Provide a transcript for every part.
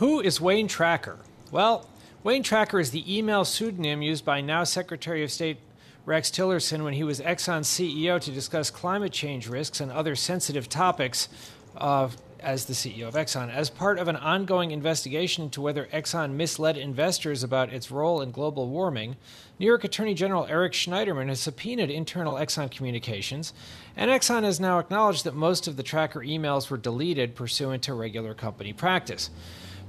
Who is Wayne Tracker? Well, Wayne Tracker is the email pseudonym used by now Secretary of State Rex Tillerson when he was Exxon's CEO to discuss climate change risks and other sensitive topics uh, as the CEO of Exxon. As part of an ongoing investigation into whether Exxon misled investors about its role in global warming, New York Attorney General Eric Schneiderman has subpoenaed internal Exxon communications, and Exxon has now acknowledged that most of the tracker emails were deleted pursuant to regular company practice.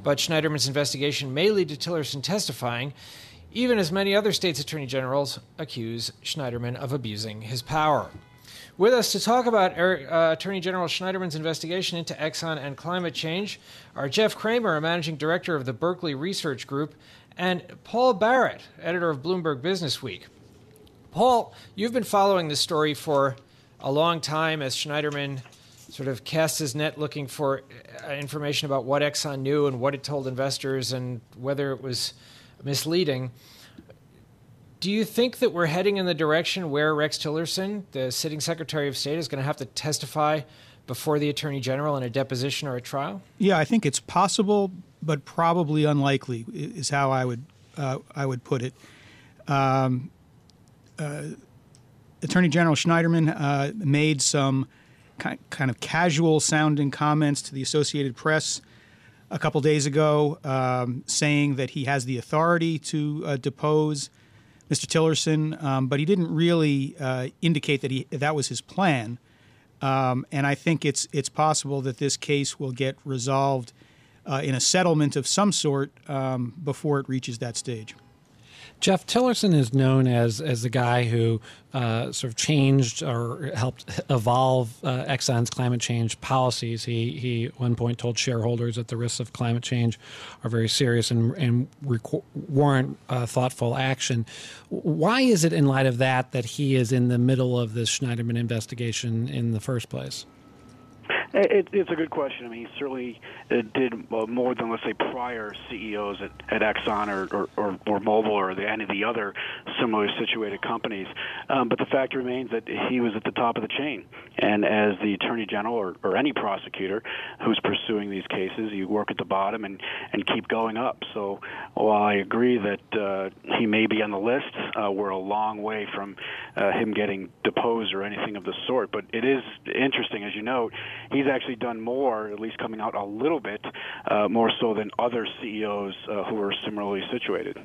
But Schneiderman's investigation may lead to Tillerson testifying, even as many other states' attorney generals accuse Schneiderman of abusing his power. With us to talk about uh, Attorney General Schneiderman's investigation into Exxon and climate change are Jeff Cramer, a managing director of the Berkeley Research Group, and Paul Barrett, editor of Bloomberg Business Week. Paul, you've been following this story for a long time as Schneiderman sort of cast his net looking for uh, information about what Exxon knew and what it told investors and whether it was misleading. Do you think that we're heading in the direction where Rex Tillerson, the sitting Secretary of State, is going to have to testify before the Attorney General in a deposition or a trial? Yeah, I think it's possible, but probably unlikely, is how I would uh, I would put it. Um, uh, Attorney General Schneiderman uh, made some kind of casual sounding comments to the Associated Press a couple days ago, um, saying that he has the authority to uh, depose Mr. Tillerson, um, but he didn't really uh, indicate that he that was his plan. Um, and I think it's it's possible that this case will get resolved uh, in a settlement of some sort um, before it reaches that stage. Jeff Tillerson is known as as the guy who uh, sort of changed or helped evolve uh, Exxon's climate change policies. He he at one point told shareholders that the risks of climate change are very serious and and warrant uh, thoughtful action. Why is it, in light of that, that he is in the middle of this Schneiderman investigation in the first place? It, it's a good question. I mean, he certainly uh, did uh, more than, let's say, prior CEOs at, at Exxon or, or, or, or Mobil or the, any of the other similarly situated companies. Um, but the fact remains that he was at the top of the chain. And as the Attorney General or, or any prosecutor who's pursuing these cases, you work at the bottom and, and keep going up. So while I agree that uh, he may be on the list, uh, we're a long way from uh, him getting deposed or anything of the sort. But it is interesting, as you note, he's actually done more, at least coming out a little bit uh, more so than other CEOs uh, who are similarly situated.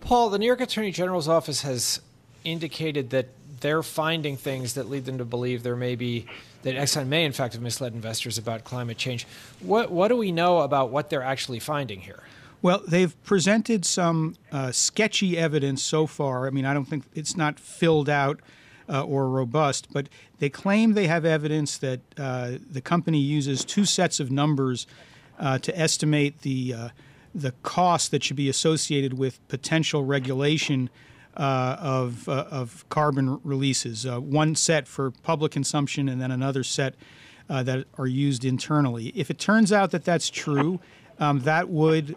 Paul, the New York Attorney General's office has indicated that they're finding things that lead them to believe there may be that Exxon may, in fact, have misled investors about climate change. What what do we know about what they're actually finding here? Well, they've presented some uh, sketchy evidence so far. I mean, I don't think it's not filled out uh, or robust, but they claim they have evidence that uh, the company uses two sets of numbers uh, to estimate the uh, the cost that should be associated with potential regulation uh, of uh, of carbon releases. one set for public consumption, and then another set that are used internally. If it turns out that that's true, um, that would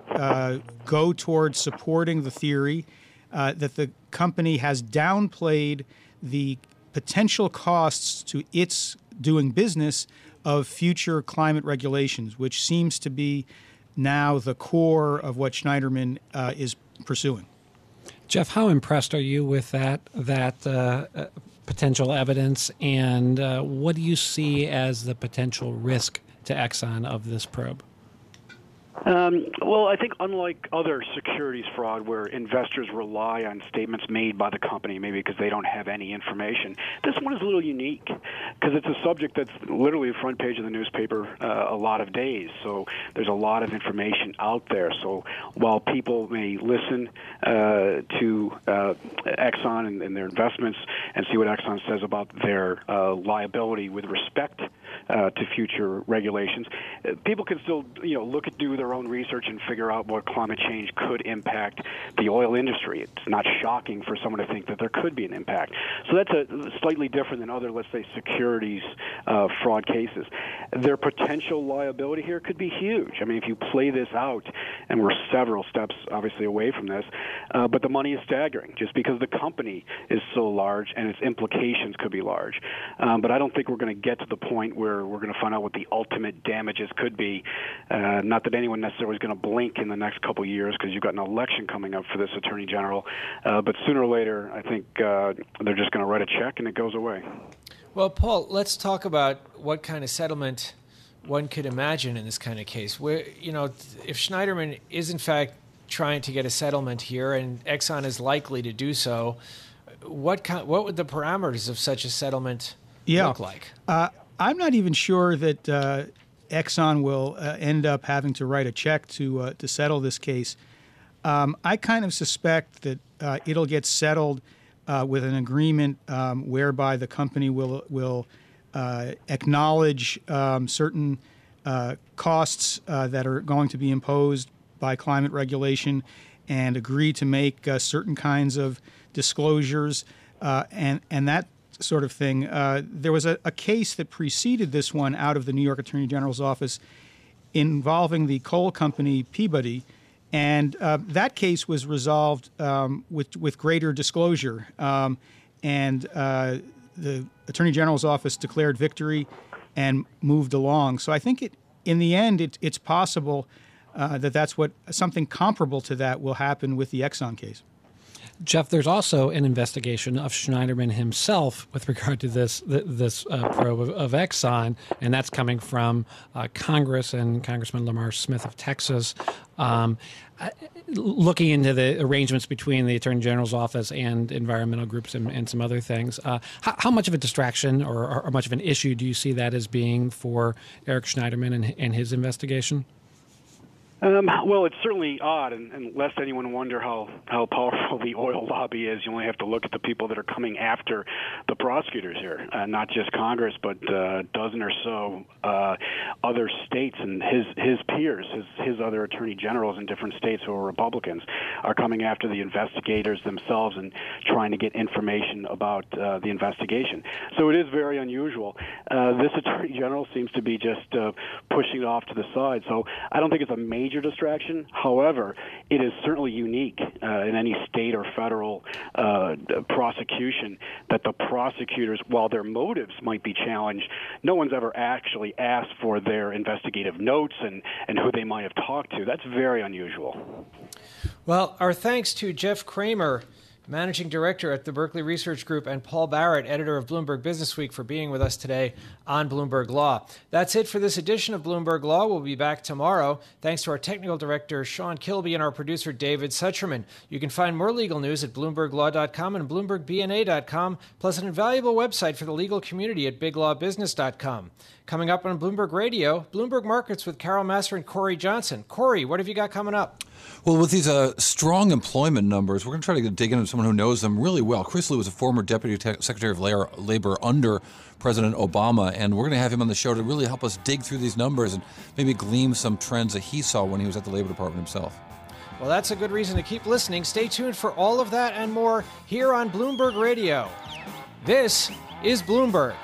go towards supporting the theory that the company has downplayed the potential costs to its doing business of future climate regulations, which seems to be now the core of what Schneiderman uh, is pursuing. Jeff, how impressed are you with that that uh, uh, potential evidence, and uh, what do you see as the potential risk to Exxon of this probe? Um, well, I think unlike other securities fraud where investors rely on statements made by the company, maybe because they don't have any information, this one is a little unique because it's a subject that's literally the front page of the newspaper uh, a lot of days. So there's a lot of information out there. So while people may listen uh, to uh, Exxon and, and, their investments and see what Exxon says about their uh, liability with respect uh, to future regulations, uh, people can still, you know, look at do their own research and figure out what climate change could impact the oil industry. It's not shocking for someone to think that there could be an impact. So that's a slightly different than other, let's say, securities uh, fraud cases. Their potential liability here could be huge. I mean, if you play this out, and we're several steps obviously away from this, uh, but the money is staggering just because the company is so large and its implications could be large. Um, but I don't think we're going to get to the point where later, we're going to find out what the ultimate damages could be. Uh, not that anyone necessarily is going to blink in the next couple of years because you've got an election coming up for this attorney general. Uh, but sooner or later, I think uh, they're just going to write a check and it goes away. Well, Paul, let's talk about what kind of settlement one could imagine in this kind of case. Where you know, if Schneiderman is in fact trying to get a settlement here, and Exxon is likely to do so, what kind, what would the parameters of such a settlement yeah. look like? Uh, I'm not even sure that uh, Exxon will uh, end up having to write a check to uh, to settle this case. Um, I kind of suspect that uh, it'll get settled uh, with an agreement um, whereby the company will will acknowledge um, certain costs that are going to be imposed by climate regulation and agree to make certain kinds of disclosures and and that sort of thing. Uh, there was a, a, case that preceded this one out of the New York Attorney General's office involving the coal company Peabody, and uh, that case was resolved um, with with greater disclosure. Um, and uh, the Attorney General's office declared victory and moved along. So I think it, in the end, it, it's possible uh, that that's what something comparable to that will happen with the Exxon case. Jeff, there's also an investigation of Schneiderman himself with regard to this this uh, probe of, of, Exxon, and that's coming from uh, Congress and Congressman Lamar Smith of Texas. Um, looking into the arrangements between the Attorney General's office and environmental groups and, and some other things, uh, how, how, much of a distraction or, or, much of an issue do you see that as being for Eric Schneiderman and, and his investigation? Um, well, it's certainly odd, and, and lest anyone wonder how, how powerful the oil lobby is, you only have to look at the people that are coming after the prosecutors here, uh, not just Congress, but uh, a dozen or so uh, other states and his his peers, his his other attorney generals in different states who are Republicans, are coming after the investigators themselves and trying to get information about uh, the investigation. So it is very unusual. Uh, this attorney general seems to be just uh, pushing it off to the side. So I don't think it's a major major distraction. However, it is certainly unique uh, in any state or federal uh, prosecution that the prosecutors, while their motives might be challenged, no one's ever actually asked for their investigative notes and, and who they might have talked to. That's very unusual. Well, our thanks to Jeff Cramer managing director at the Berkeley Research Group, and Paul Barrett, editor of Bloomberg Businessweek, for being with us today on Bloomberg Law. That's it for this edition of Bloomberg Law. We'll be back tomorrow. Thanks to our technical director, Sean Kilby, and our producer, David Sucherman. You can find more legal news at BloombergLaw.com and BloombergBNA.com, plus an invaluable website for the legal community at BigLawBusiness.com. Coming up on Bloomberg Radio, Bloomberg Markets with Carol Massar and Cory Johnson. Cory, what have you got coming up? Well, with these uh, strong employment numbers, we're going to try to dig into someone who knows them really well. Chris Lu was a former Deputy Te- Secretary of Labor under President Obama, and we're going to have him on the show to really help us dig through these numbers and maybe glean some trends that he saw when he was at the Labor Department himself. Well, that's a good reason to keep listening. Stay tuned for all of that and more here on Bloomberg Radio. This is Bloomberg.